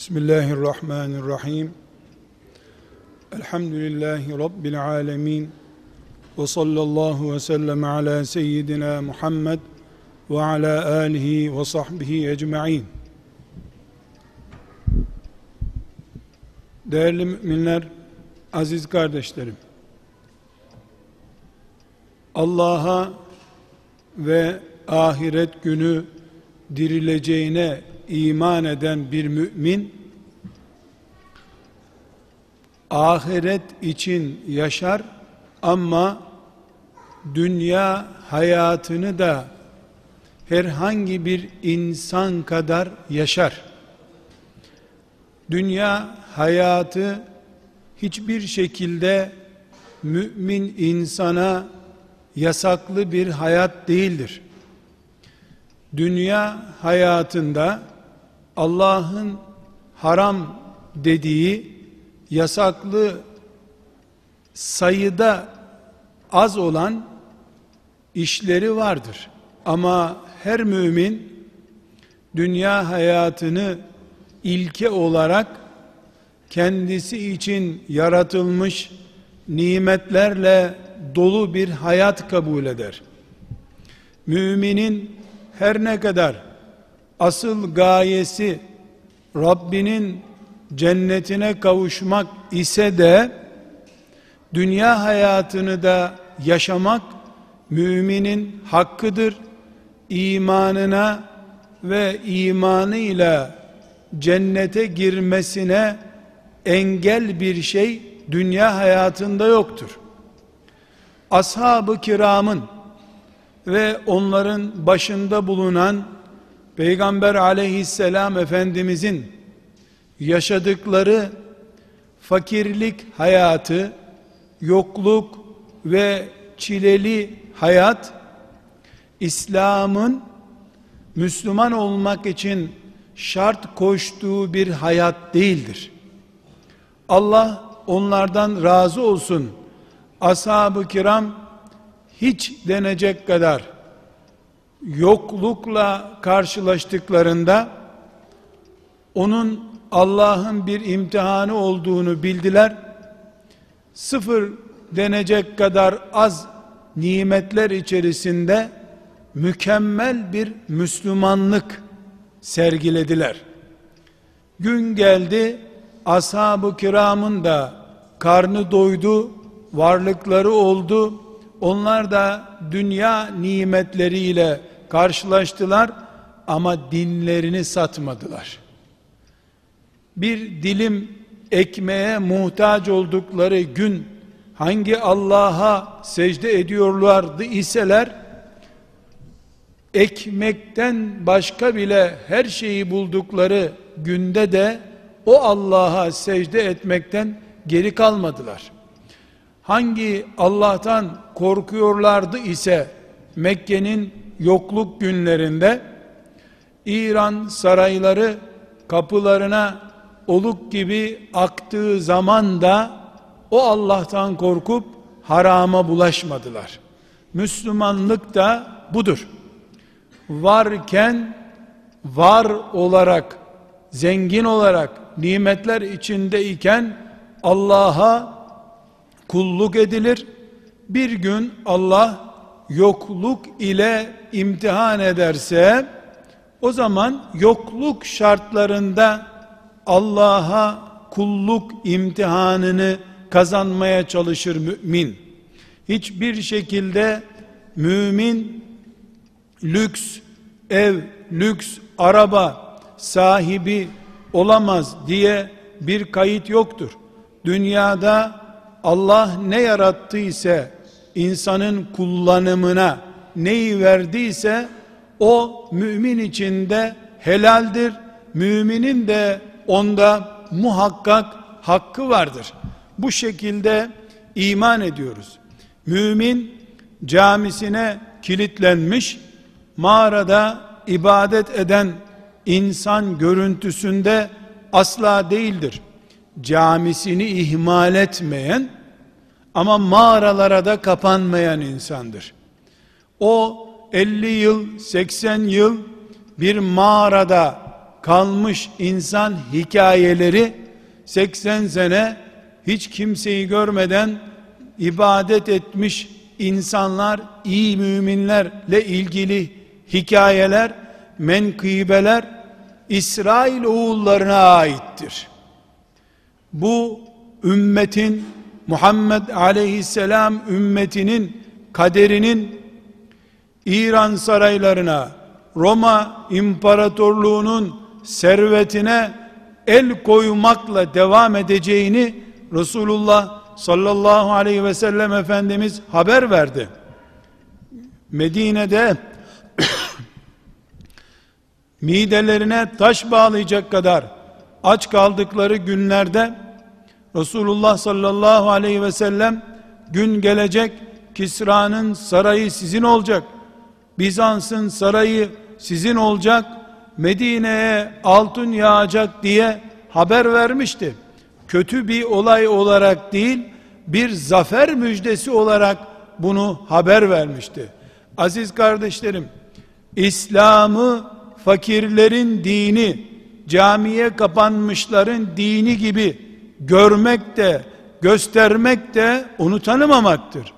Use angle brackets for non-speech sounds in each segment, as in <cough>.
Bismillahirrahmanirrahim. Elhamdülillahi Rabbil alemin. Ve sallallahu ve sellem ala seyyidina Muhammed ve ala alihi ve sahbihi ecma'in. Değerli müminler, aziz kardeşlerim. Allah'a ve ahiret günü dirileceğine iman eden bir mümin ahiret için yaşar ama dünya hayatını da herhangi bir insan kadar yaşar. Dünya hayatı hiçbir şekilde mümin insana yasaklı bir hayat değildir. Dünya hayatında Allah'ın haram dediği yasaklı sayıda az olan işleri vardır. Ama her mümin dünya hayatını ilke olarak kendisi için yaratılmış nimetlerle dolu bir hayat kabul eder. Müminin her ne kadar asıl gayesi Rabbinin cennetine kavuşmak ise de dünya hayatını da yaşamak müminin hakkıdır. İmanına ve imanıyla cennete girmesine engel bir şey dünya hayatında yoktur. Ashab-ı kiramın ve onların başında bulunan Peygamber aleyhisselam Efendimizin yaşadıkları fakirlik hayatı, yokluk ve çileli hayat, İslam'ın Müslüman olmak için şart koştuğu bir hayat değildir. Allah onlardan razı olsun. Ashab-ı kiram hiç denecek kadar yoklukla karşılaştıklarında onun Allah'ın bir imtihanı olduğunu bildiler. Sıfır denecek kadar az nimetler içerisinde mükemmel bir Müslümanlık sergilediler. Gün geldi, ashab-ı kiramın da karnı doydu, varlıkları oldu. Onlar da dünya nimetleriyle karşılaştılar ama dinlerini satmadılar bir dilim ekmeğe muhtaç oldukları gün hangi Allah'a secde ediyorlardı iseler ekmekten başka bile her şeyi buldukları günde de o Allah'a secde etmekten geri kalmadılar. Hangi Allah'tan korkuyorlardı ise Mekke'nin yokluk günlerinde İran sarayları kapılarına oluk gibi aktığı zaman da o Allah'tan korkup harama bulaşmadılar. Müslümanlık da budur. Varken var olarak, zengin olarak, nimetler içindeyken Allah'a kulluk edilir. Bir gün Allah yokluk ile imtihan ederse o zaman yokluk şartlarında Allah'a kulluk imtihanını kazanmaya çalışır mümin. Hiçbir şekilde mümin lüks ev, lüks araba sahibi olamaz diye bir kayıt yoktur. Dünyada Allah ne yarattıysa insanın kullanımına neyi verdiyse o mümin içinde helaldir. Müminin de onda muhakkak hakkı vardır. Bu şekilde iman ediyoruz. Mümin camisine kilitlenmiş, mağarada ibadet eden insan görüntüsünde asla değildir. Camisini ihmal etmeyen ama mağaralara da kapanmayan insandır. O 50 yıl, 80 yıl bir mağarada kalmış insan hikayeleri 80 sene hiç kimseyi görmeden ibadet etmiş insanlar, iyi müminlerle ilgili hikayeler, menkıbeler İsrail oğullarına aittir. Bu ümmetin Muhammed aleyhisselam ümmetinin kaderinin İran saraylarına, Roma İmparatorluğu'nun servetine el koymakla devam edeceğini Resulullah sallallahu aleyhi ve sellem Efendimiz haber verdi. Medine'de <coughs> midelerine taş bağlayacak kadar aç kaldıkları günlerde Resulullah sallallahu aleyhi ve sellem gün gelecek Kisra'nın sarayı sizin olacak. Bizans'ın sarayı sizin olacak. Medine'ye altın yağacak diye haber vermişti. Kötü bir olay olarak değil, bir zafer müjdesi olarak bunu haber vermişti. Aziz kardeşlerim, İslam'ı fakirlerin dini, camiye kapanmışların dini gibi görmek de, göstermek de onu tanımamaktır.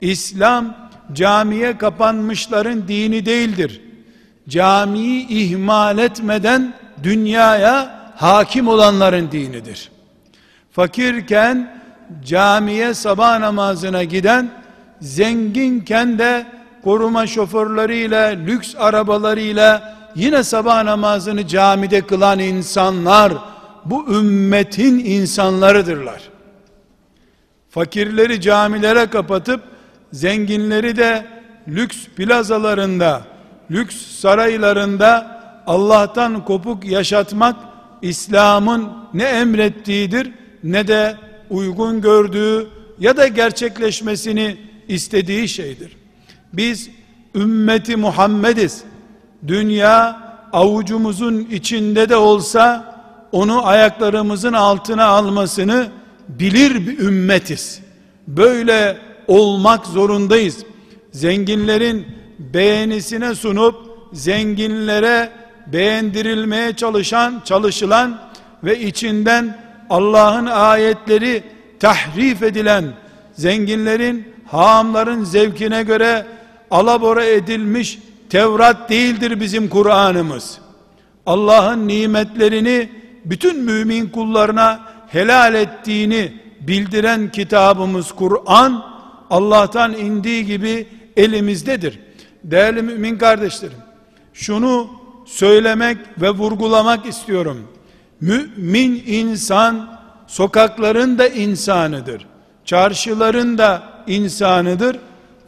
İslam camiye kapanmışların dini değildir. Camiyi ihmal etmeden dünyaya hakim olanların dinidir. Fakirken camiye sabah namazına giden, zenginken de koruma şoförleriyle, lüks arabalarıyla yine sabah namazını camide kılan insanlar, bu ümmetin insanlarıdırlar. Fakirleri camilere kapatıp, zenginleri de lüks plazalarında, lüks saraylarında Allah'tan kopuk yaşatmak, İslam'ın ne emrettiğidir, ne de uygun gördüğü ya da gerçekleşmesini istediği şeydir. Biz ümmeti Muhammediz. Dünya avucumuzun içinde de olsa onu ayaklarımızın altına almasını bilir bir ümmetiz. Böyle olmak zorundayız. Zenginlerin beğenisine sunup zenginlere beğendirilmeye çalışan, çalışılan ve içinden Allah'ın ayetleri tahrif edilen zenginlerin, haamların zevkine göre alabora edilmiş Tevrat değildir bizim Kur'an'ımız. Allah'ın nimetlerini bütün mümin kullarına helal ettiğini bildiren kitabımız Kur'an Allah'tan indiği gibi elimizdedir. Değerli mümin kardeşlerim, şunu söylemek ve vurgulamak istiyorum. Mümin insan sokakların da insanıdır. Çarşıların da insanıdır.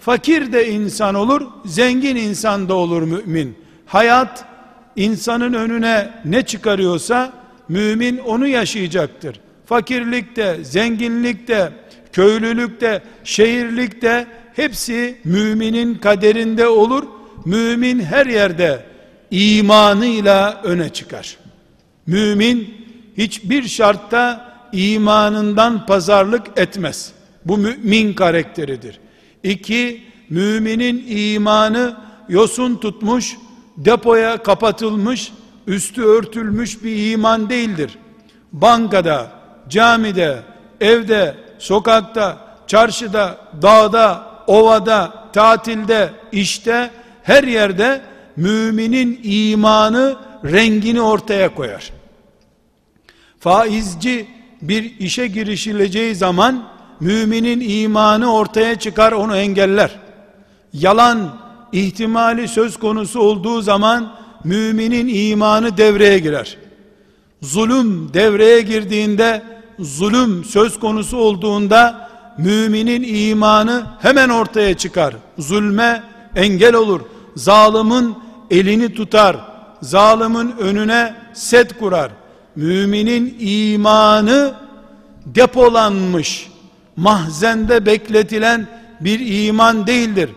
Fakir de insan olur, zengin insan da olur mümin. Hayat insanın önüne ne çıkarıyorsa mümin onu yaşayacaktır. Fakirlikte, zenginlikte, köylülükte, şehirlikte hepsi müminin kaderinde olur. Mümin her yerde imanıyla öne çıkar. Mümin hiçbir şartta imanından pazarlık etmez. Bu mümin karakteridir. İki, müminin imanı yosun tutmuş, depoya kapatılmış, üstü örtülmüş bir iman değildir. Bankada, camide, evde, sokakta, çarşıda, dağda, ovada, tatilde, işte, her yerde müminin imanı rengini ortaya koyar. Faizci bir işe girişileceği zaman müminin imanı ortaya çıkar onu engeller. Yalan ihtimali söz konusu olduğu zaman müminin imanı devreye girer. Zulüm devreye girdiğinde zulüm söz konusu olduğunda müminin imanı hemen ortaya çıkar. Zulme engel olur. Zalimin elini tutar. Zalimin önüne set kurar. Müminin imanı depolanmış, mahzende bekletilen bir iman değildir.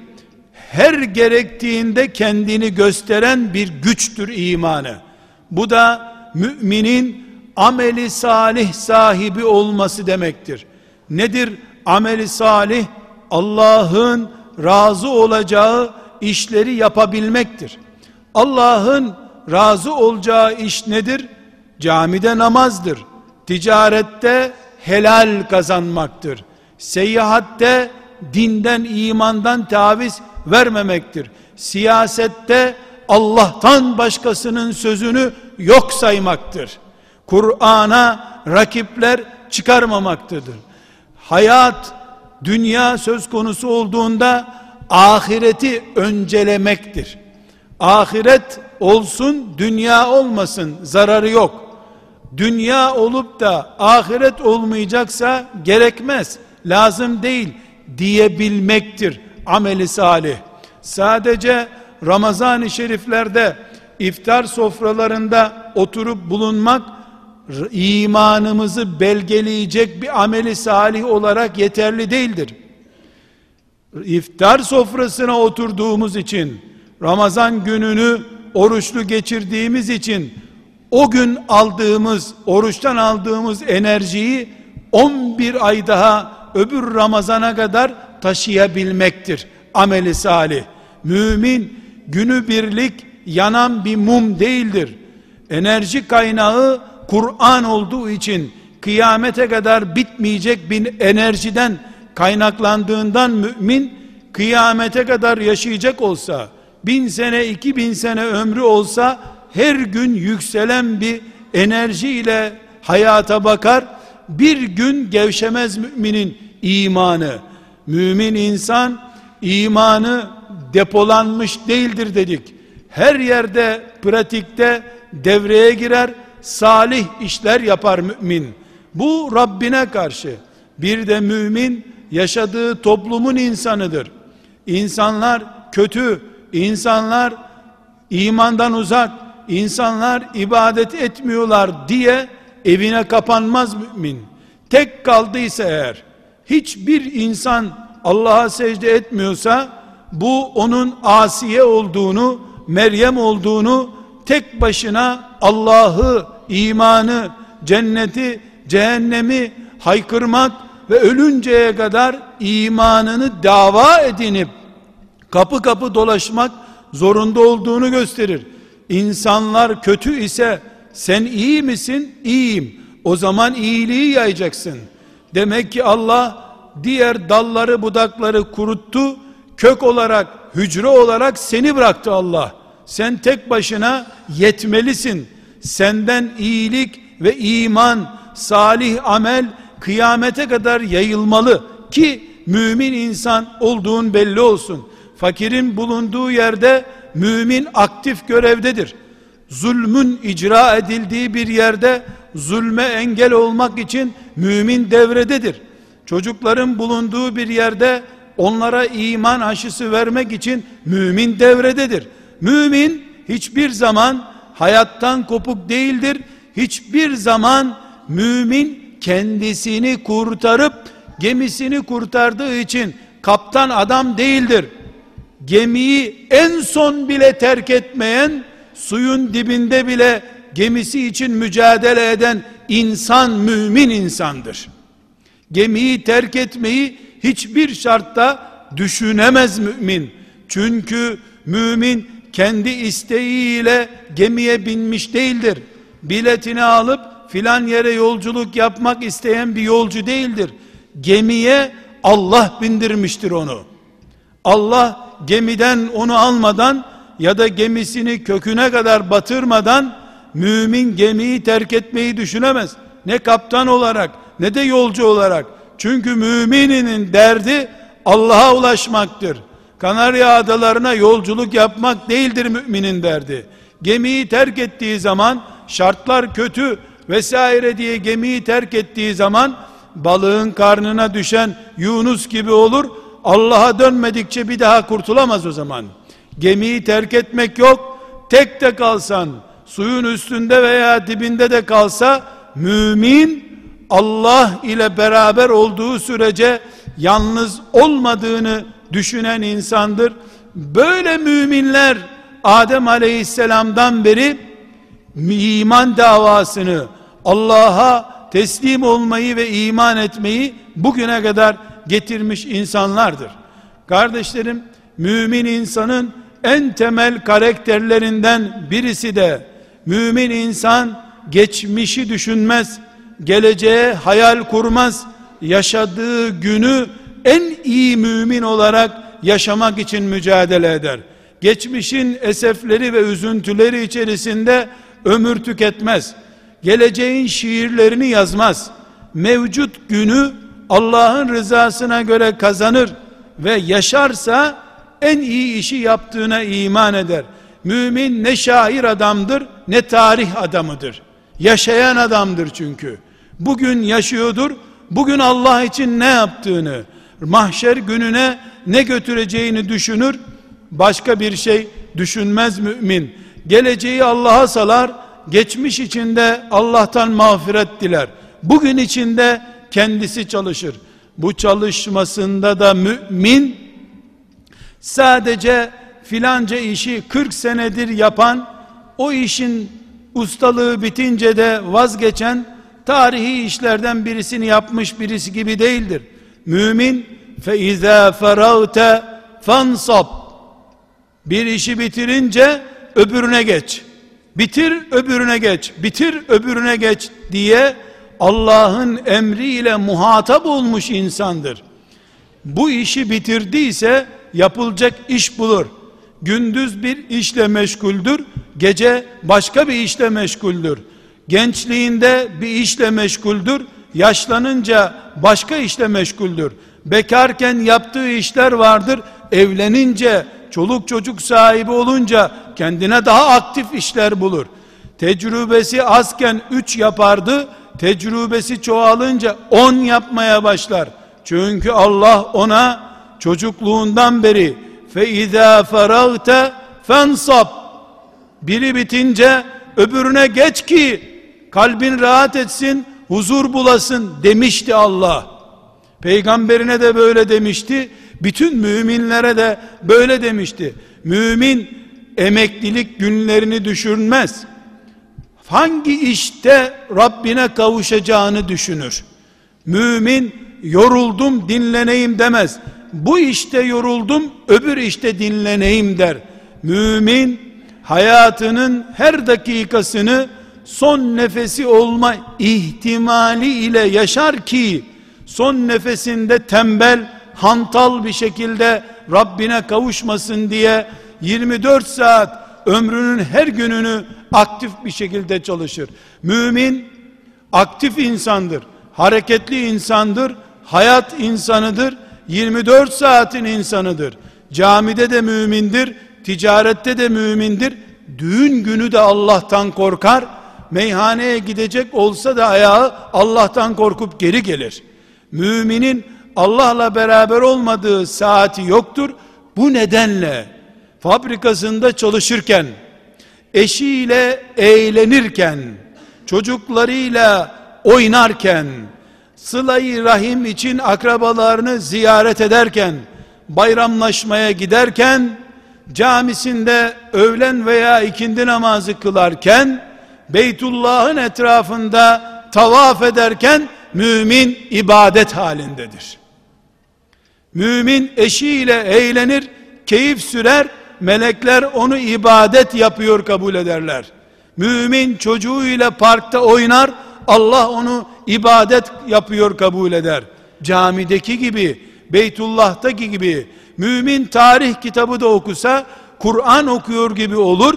Her gerektiğinde kendini gösteren bir güçtür imanı. Bu da müminin ameli salih sahibi olması demektir. Nedir ameli salih? Allah'ın razı olacağı işleri yapabilmektir. Allah'ın razı olacağı iş nedir? Camide namazdır. Ticarette helal kazanmaktır. Seyahatte dinden, imandan taviz vermemektir. Siyasette Allah'tan başkasının sözünü yok saymaktır. Kur'an'a rakipler çıkarmamaktadır. Hayat, dünya söz konusu olduğunda ahireti öncelemektir. Ahiret olsun, dünya olmasın, zararı yok. Dünya olup da ahiret olmayacaksa gerekmez, lazım değil diyebilmektir ameli salih. Sadece Ramazan-ı Şeriflerde iftar sofralarında oturup bulunmak imanımızı belgeleyecek bir ameli salih olarak yeterli değildir. İftar sofrasına oturduğumuz için Ramazan gününü oruçlu geçirdiğimiz için o gün aldığımız oruçtan aldığımız enerjiyi 11 ay daha öbür Ramazana kadar taşıyabilmektir ameli salih. Mümin günü birlik yanan bir mum değildir. Enerji kaynağı Kur'an olduğu için kıyamete kadar bitmeyecek bir enerjiden kaynaklandığından mümin kıyamete kadar yaşayacak olsa bin sene iki bin sene ömrü olsa her gün yükselen bir enerji ile hayata bakar bir gün gevşemez müminin imanı mümin insan imanı depolanmış değildir dedik. Her yerde pratikte devreye girer salih işler yapar mümin. Bu Rabbine karşı. Bir de mümin yaşadığı toplumun insanıdır. İnsanlar kötü insanlar imandan uzak insanlar ibadet etmiyorlar diye evine kapanmaz mümin. Tek kaldıysa eğer hiçbir insan Allah'a secde etmiyorsa bu onun asiye olduğunu Meryem olduğunu tek başına Allah'ı imanı cenneti cehennemi haykırmak ve ölünceye kadar imanını dava edinip kapı kapı dolaşmak zorunda olduğunu gösterir. İnsanlar kötü ise sen iyi misin? İyiyim. O zaman iyiliği yayacaksın. Demek ki Allah diğer dalları budakları kuruttu. Kök olarak, hücre olarak seni bıraktı Allah. Sen tek başına yetmelisin. Senden iyilik ve iman, salih amel kıyamete kadar yayılmalı ki mümin insan olduğun belli olsun. Fakirin bulunduğu yerde mümin aktif görevdedir. Zulmün icra edildiği bir yerde zulme engel olmak için mümin devrededir. Çocukların bulunduğu bir yerde onlara iman aşısı vermek için mümin devrededir. Mümin hiçbir zaman hayattan kopuk değildir. Hiçbir zaman mümin kendisini kurtarıp gemisini kurtardığı için kaptan adam değildir gemiyi en son bile terk etmeyen, suyun dibinde bile gemisi için mücadele eden insan mümin insandır. Gemiyi terk etmeyi hiçbir şartta düşünemez mümin. Çünkü mümin kendi isteğiyle gemiye binmiş değildir. Biletini alıp filan yere yolculuk yapmak isteyen bir yolcu değildir. Gemiye Allah bindirmiştir onu. Allah gemiden onu almadan ya da gemisini köküne kadar batırmadan mümin gemiyi terk etmeyi düşünemez. Ne kaptan olarak ne de yolcu olarak. Çünkü mümininin derdi Allah'a ulaşmaktır. Kanarya adalarına yolculuk yapmak değildir müminin derdi. Gemiyi terk ettiği zaman şartlar kötü vesaire diye gemiyi terk ettiği zaman balığın karnına düşen Yunus gibi olur Allah'a dönmedikçe bir daha kurtulamaz o zaman. Gemiyi terk etmek yok. Tek de kalsan, suyun üstünde veya dibinde de kalsa, mümin Allah ile beraber olduğu sürece yalnız olmadığını düşünen insandır. Böyle müminler Adem aleyhisselamdan beri iman davasını Allah'a teslim olmayı ve iman etmeyi bugüne kadar getirmiş insanlardır. Kardeşlerim, mümin insanın en temel karakterlerinden birisi de mümin insan geçmişi düşünmez, geleceğe hayal kurmaz, yaşadığı günü en iyi mümin olarak yaşamak için mücadele eder. Geçmişin esefleri ve üzüntüleri içerisinde ömür tüketmez. Geleceğin şiirlerini yazmaz. Mevcut günü Allah'ın rızasına göre kazanır ve yaşarsa en iyi işi yaptığına iman eder. Mümin ne şair adamdır ne tarih adamıdır. Yaşayan adamdır çünkü. Bugün yaşıyordur. Bugün Allah için ne yaptığını, mahşer gününe ne götüreceğini düşünür. Başka bir şey düşünmez mümin. Geleceği Allah'a salar, geçmiş içinde Allah'tan mağfiret diler. Bugün içinde kendisi çalışır. Bu çalışmasında da mümin sadece filanca işi 40 senedir yapan o işin ustalığı bitince de vazgeçen tarihi işlerden birisini yapmış birisi gibi değildir. Mümin fe izâ feragte fansab bir işi bitirince öbürüne geç. Bitir öbürüne geç. Bitir öbürüne geç diye Allah'ın emriyle muhatap olmuş insandır. Bu işi bitirdiyse yapılacak iş bulur. Gündüz bir işle meşguldür, gece başka bir işle meşguldür. Gençliğinde bir işle meşguldür, yaşlanınca başka işle meşguldür. Bekarken yaptığı işler vardır, evlenince, çoluk çocuk sahibi olunca kendine daha aktif işler bulur. Tecrübesi azken üç yapardı, tecrübesi çoğalınca on yapmaya başlar. Çünkü Allah ona çocukluğundan beri fe izâ feragte fensab. Biri bitince öbürüne geç ki kalbin rahat etsin huzur bulasın demişti Allah. Peygamberine de böyle demişti bütün müminlere de böyle demişti. Mümin emeklilik günlerini düşünmez. Hangi işte Rabbine kavuşacağını düşünür. Mümin yoruldum dinleneyim demez bu işte yoruldum öbür işte dinleneyim der mümin hayatının her dakikasını son nefesi olma ihtimali ile yaşar ki son nefesinde tembel hantal bir şekilde Rabbine kavuşmasın diye 24 saat ömrünün her gününü aktif bir şekilde çalışır. Mümin aktif insandır, hareketli insandır, hayat insanıdır, 24 saatin insanıdır. Camide de mümindir, ticarette de mümindir. Düğün günü de Allah'tan korkar. Meyhaneye gidecek olsa da ayağı Allah'tan korkup geri gelir. Müminin Allah'la beraber olmadığı saati yoktur. Bu nedenle fabrikasında çalışırken, eşiyle eğlenirken, çocuklarıyla oynarken, sılayı rahim için akrabalarını ziyaret ederken, bayramlaşmaya giderken, camisinde öğlen veya ikindi namazı kılarken, Beytullah'ın etrafında tavaf ederken, mümin ibadet halindedir. Mümin eşiyle eğlenir, keyif sürer, melekler onu ibadet yapıyor kabul ederler. Mümin çocuğuyla parkta oynar, Allah onu ibadet yapıyor kabul eder. Camideki gibi, Beytullah'taki gibi, mümin tarih kitabı da okusa, Kur'an okuyor gibi olur.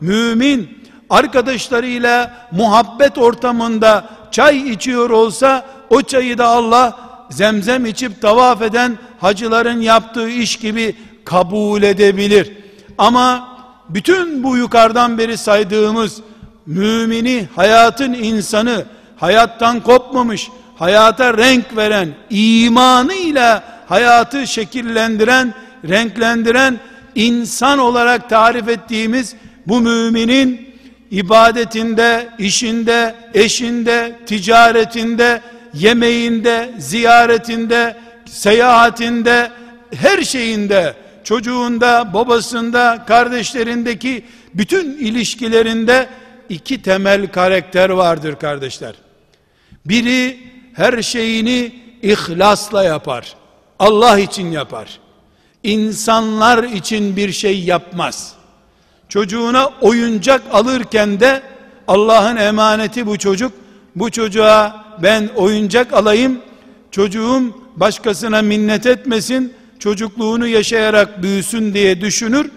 Mümin arkadaşlarıyla muhabbet ortamında çay içiyor olsa, o çayı da Allah zemzem içip tavaf eden hacıların yaptığı iş gibi kabul edebilir. Ama bütün bu yukarıdan beri saydığımız mümini, hayatın insanı, hayattan kopmamış, hayata renk veren, imanıyla hayatı şekillendiren, renklendiren insan olarak tarif ettiğimiz bu müminin ibadetinde, işinde, eşinde, ticaretinde, yemeğinde, ziyaretinde, seyahatinde, her şeyinde, çocuğunda, babasında, kardeşlerindeki bütün ilişkilerinde iki temel karakter vardır kardeşler. Biri her şeyini ihlasla yapar. Allah için yapar. insanlar için bir şey yapmaz. Çocuğuna oyuncak alırken de Allah'ın emaneti bu çocuk. Bu çocuğa ben oyuncak alayım. Çocuğum başkasına minnet etmesin. Çocukluğunu yaşayarak büyüsün diye düşünür.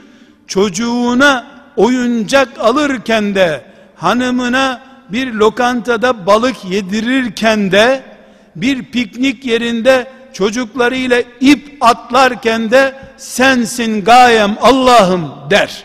Çocuğuna oyuncak alırken de hanımına bir lokantada balık yedirirken de bir piknik yerinde çocuklarıyla ip atlarken de sensin gayem Allah'ım der.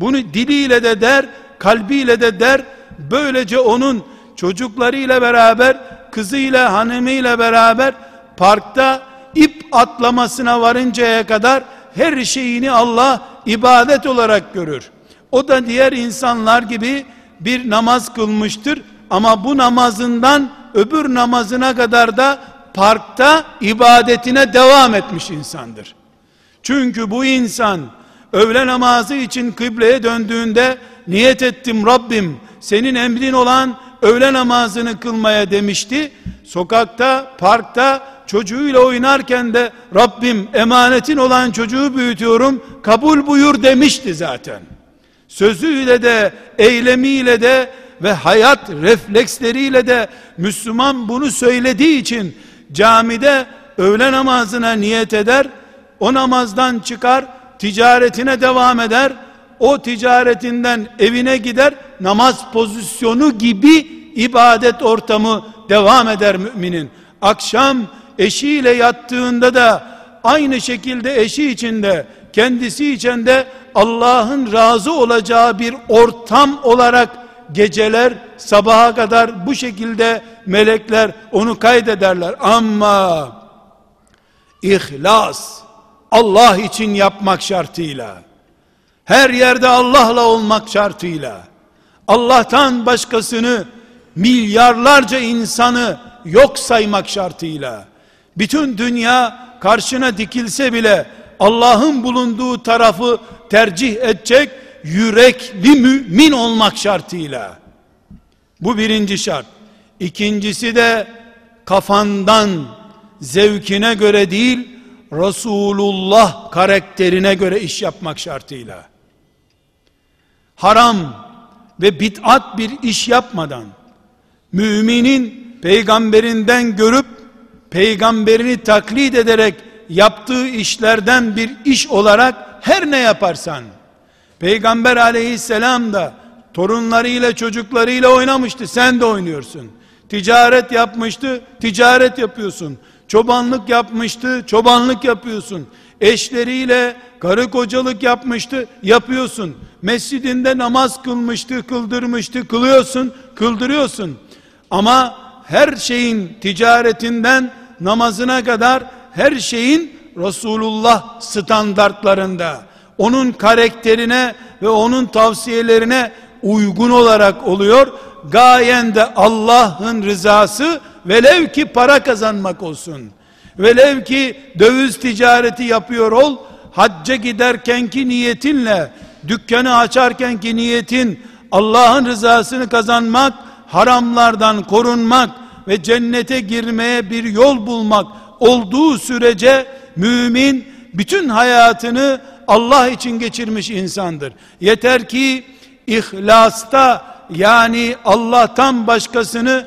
Bunu diliyle de der, kalbiyle de der. Böylece onun çocuklarıyla beraber, kızıyla, hanımıyla beraber parkta ip atlamasına varıncaya kadar her şeyini Allah ibadet olarak görür. O da diğer insanlar gibi bir namaz kılmıştır ama bu namazından öbür namazına kadar da parkta ibadetine devam etmiş insandır. Çünkü bu insan öğle namazı için kıbleye döndüğünde niyet ettim Rabbim senin emrin olan öğle namazını kılmaya demişti. Sokakta, parkta çocuğuyla oynarken de Rabbim emanetin olan çocuğu büyütüyorum kabul buyur demişti zaten. Sözüyle de eylemiyle de ve hayat refleksleriyle de Müslüman bunu söylediği için camide öğle namazına niyet eder, o namazdan çıkar, ticaretine devam eder, o ticaretinden evine gider, namaz pozisyonu gibi ibadet ortamı devam eder müminin. Akşam eşiyle yattığında da aynı şekilde eşi içinde, kendisi içinde Allah'ın razı olacağı bir ortam olarak geceler sabaha kadar bu şekilde melekler onu kaydederler. Ama ihlas Allah için yapmak şartıyla her yerde Allah'la olmak şartıyla Allah'tan başkasını milyarlarca insanı yok saymak şartıyla bütün dünya karşına dikilse bile Allah'ın bulunduğu tarafı tercih edecek yürekli mümin olmak şartıyla. Bu birinci şart. İkincisi de kafandan zevkine göre değil Resulullah karakterine göre iş yapmak şartıyla. Haram ve bid'at bir iş yapmadan müminin peygamberinden görüp peygamberini taklit ederek yaptığı işlerden bir iş olarak her ne yaparsan. Peygamber aleyhisselam da torunlarıyla çocuklarıyla oynamıştı. Sen de oynuyorsun. Ticaret yapmıştı ticaret yapıyorsun. Çobanlık yapmıştı çobanlık yapıyorsun. Eşleriyle karı kocalık yapmıştı yapıyorsun. Mescidinde namaz kılmıştı kıldırmıştı kılıyorsun kıldırıyorsun. Ama her şeyin ticaretinden namazına kadar her şeyin Resulullah standartlarında onun karakterine ve onun tavsiyelerine uygun olarak oluyor. Gayen de Allah'ın rızası velev ki para kazanmak olsun. Velev ki döviz ticareti yapıyor ol, hacca giderkenki niyetinle, dükkanı açarkenki niyetin Allah'ın rızasını kazanmak, haramlardan korunmak ve cennete girmeye bir yol bulmak olduğu sürece mümin bütün hayatını Allah için geçirmiş insandır. Yeter ki ihlasta yani Allah'tan başkasını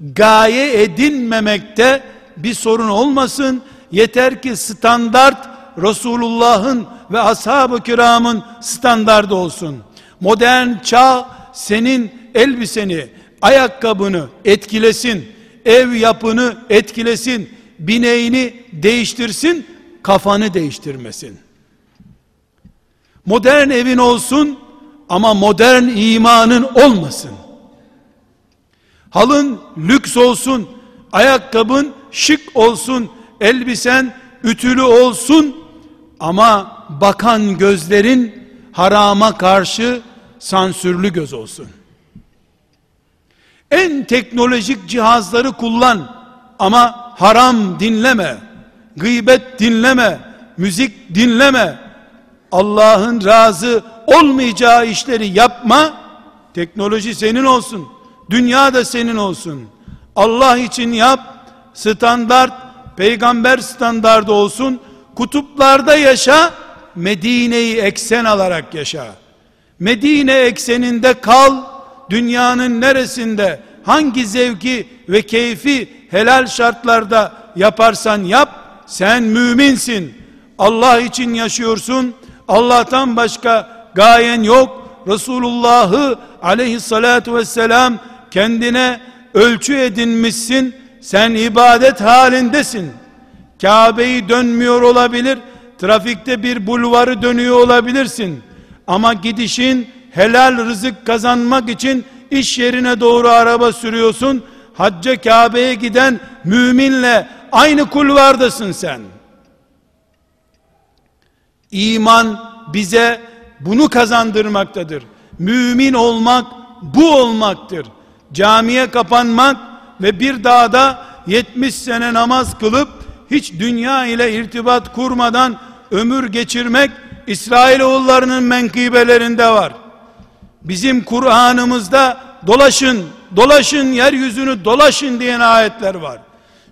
gaye edinmemekte bir sorun olmasın. Yeter ki standart Resulullah'ın ve ashab-ı kiramın standardı olsun. Modern çağ senin elbiseni, ayakkabını etkilesin, ev yapını etkilesin, bineğini değiştirsin, kafanı değiştirmesin. Modern evin olsun ama modern imanın olmasın. Halın lüks olsun, ayakkabın şık olsun, elbisen ütülü olsun ama bakan gözlerin harama karşı sansürlü göz olsun. En teknolojik cihazları kullan ama haram dinleme, gıybet dinleme, müzik dinleme, Allah'ın razı olmayacağı işleri yapma, teknoloji senin olsun, dünya da senin olsun. Allah için yap, standart, peygamber standardı olsun, Kutuplarda yaşa, Medine'yi eksen alarak yaşa. Medine ekseninde kal, dünyanın neresinde hangi zevki ve keyfi helal şartlarda yaparsan yap, sen müminsin. Allah için yaşıyorsun. Allah'tan başka gayen yok. Resulullah'ı aleyhissalatu vesselam kendine ölçü edinmişsin. Sen ibadet halindesin. Kabe'yi dönmüyor olabilir. Trafikte bir bulvarı dönüyor olabilirsin. Ama gidişin helal rızık kazanmak için iş yerine doğru araba sürüyorsun. Hacca Kabe'ye giden müminle aynı kulvardasın sen. İman bize bunu kazandırmaktadır. Mümin olmak bu olmaktır. Camiye kapanmak ve bir dağda 70 sene namaz kılıp hiç dünya ile irtibat kurmadan ömür geçirmek İsrailoğullarının menkıbelerinde var. Bizim Kur'an'ımızda dolaşın, dolaşın yeryüzünü dolaşın diyen ayetler var.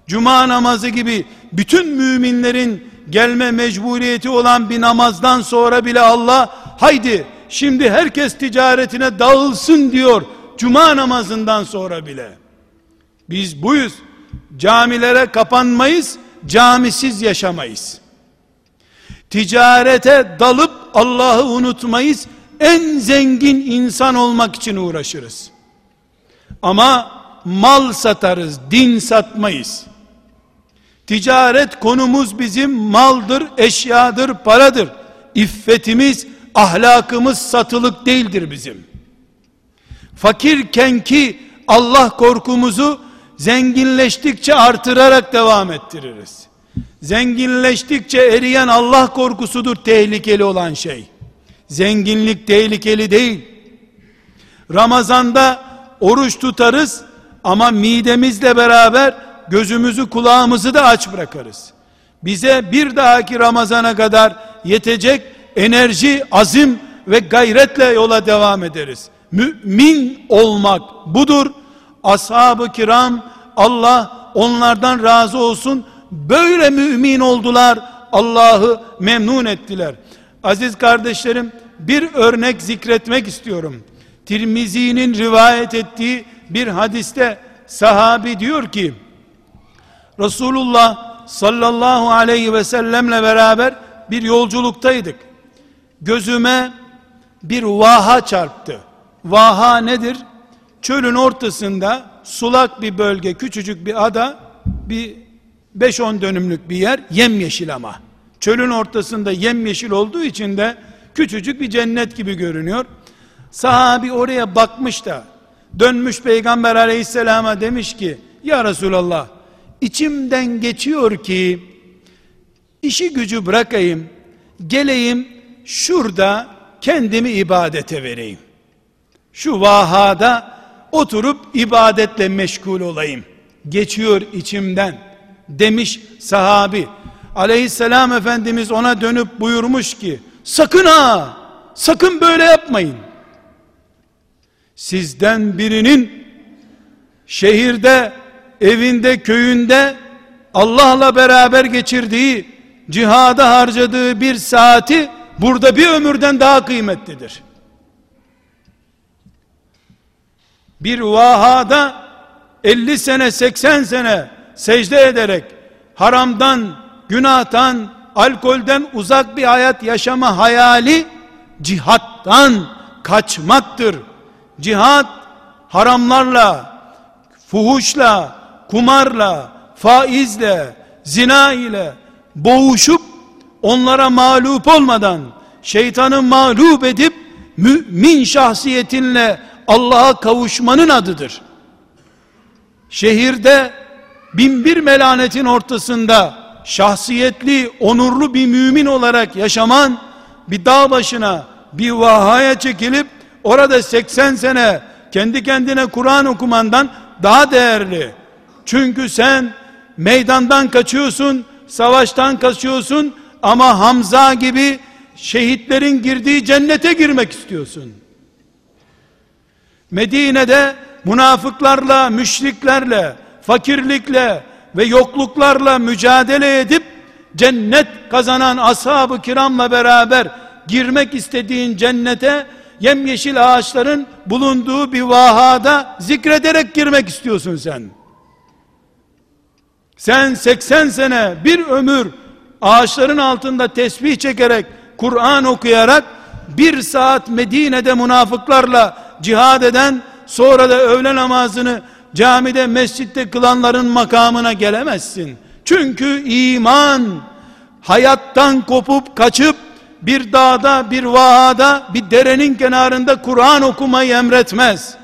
Cuma namazı gibi bütün müminlerin gelme mecburiyeti olan bir namazdan sonra bile Allah haydi şimdi herkes ticaretine dağılsın diyor cuma namazından sonra bile. Biz buyuz. Camilere kapanmayız, camisiz yaşamayız. Ticarete dalıp Allah'ı unutmayız. En zengin insan olmak için uğraşırız. Ama mal satarız, din satmayız. Ticaret konumuz bizim maldır, eşyadır, paradır. İffetimiz, ahlakımız satılık değildir bizim. Fakirken ki Allah korkumuzu zenginleştikçe artırarak devam ettiririz. Zenginleştikçe eriyen Allah korkusudur tehlikeli olan şey. Zenginlik tehlikeli değil. Ramazanda oruç tutarız ama midemizle beraber gözümüzü kulağımızı da aç bırakırız. Bize bir dahaki Ramazana kadar yetecek enerji, azim ve gayretle yola devam ederiz. Mümin olmak budur. Ashab-ı kiram Allah onlardan razı olsun böyle mümin oldular. Allah'ı memnun ettiler. Aziz kardeşlerim bir örnek zikretmek istiyorum. Tirmizi'nin rivayet ettiği bir hadiste sahabi diyor ki Resulullah sallallahu aleyhi ve sellemle beraber bir yolculuktaydık. Gözüme bir vaha çarptı. Vaha nedir? Çölün ortasında sulak bir bölge, küçücük bir ada, bir 5-10 dönümlük bir yer, yemyeşil ama. Çölün ortasında yemyeşil olduğu için de küçücük bir cennet gibi görünüyor. Sahabi oraya bakmış da dönmüş peygamber aleyhisselama demiş ki ya Resulallah içimden geçiyor ki işi gücü bırakayım geleyim şurada kendimi ibadete vereyim. Şu vahada oturup ibadetle meşgul olayım. Geçiyor içimden demiş sahabi. Aleyhisselam efendimiz ona dönüp buyurmuş ki sakın ha sakın böyle yapmayın sizden birinin şehirde evinde köyünde Allah'la beraber geçirdiği cihada harcadığı bir saati burada bir ömürden daha kıymetlidir. Bir vahada 50 sene 80 sene secde ederek haramdan günahtan alkolden uzak bir hayat yaşama hayali cihattan kaçmaktır cihat haramlarla fuhuşla kumarla faizle zina ile boğuşup onlara mağlup olmadan şeytanı mağlup edip mümin şahsiyetinle Allah'a kavuşmanın adıdır. Şehirde bin bir melanetin ortasında şahsiyetli, onurlu bir mümin olarak yaşaman bir dağ başına bir vahaya çekilip orada 80 sene kendi kendine Kur'an okumandan daha değerli. Çünkü sen meydandan kaçıyorsun, savaştan kaçıyorsun ama Hamza gibi şehitlerin girdiği cennete girmek istiyorsun. Medine'de münafıklarla, müşriklerle, fakirlikle ve yokluklarla mücadele edip cennet kazanan ashab-ı kiramla beraber girmek istediğin cennete yemyeşil ağaçların bulunduğu bir vahada zikrederek girmek istiyorsun sen. Sen 80 sene bir ömür ağaçların altında tesbih çekerek Kur'an okuyarak bir saat Medine'de münafıklarla cihad eden sonra da öğle namazını camide mescitte kılanların makamına gelemezsin. Çünkü iman hayattan kopup kaçıp bir dağda, bir vahada, bir derenin kenarında Kur'an okumayı emretmez.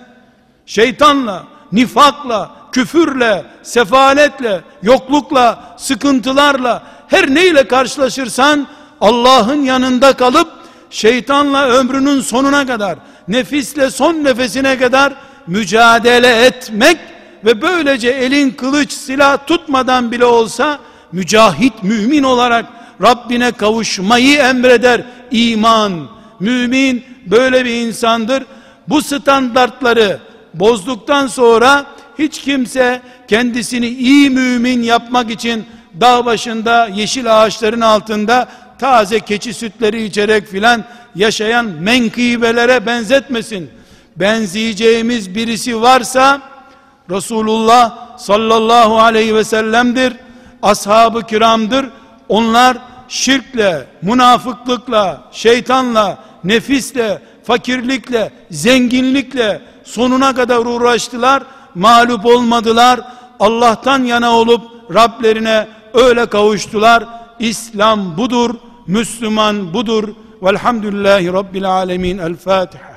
Şeytanla, nifakla, küfürle, sefaletle, yoklukla, sıkıntılarla, her neyle karşılaşırsan Allah'ın yanında kalıp şeytanla ömrünün sonuna kadar, nefisle son nefesine kadar mücadele etmek ve böylece elin kılıç silah tutmadan bile olsa mücahit mümin olarak Rabbine kavuşmayı emreder iman. Mümin böyle bir insandır. Bu standartları bozduktan sonra hiç kimse kendisini iyi mümin yapmak için dağ başında yeşil ağaçların altında taze keçi sütleri içerek filan yaşayan menkıbelere benzetmesin. Benzeyeceğimiz birisi varsa Resulullah sallallahu aleyhi ve sellem'dir. Ashab-ı kiramdır. Onlar şirkle, münafıklıkla, şeytanla, nefisle, fakirlikle, zenginlikle sonuna kadar uğraştılar. Mağlup olmadılar. Allah'tan yana olup Rablerine öyle kavuştular. İslam budur, Müslüman budur. Velhamdülillahi Rabbil Alemin. El Fatiha.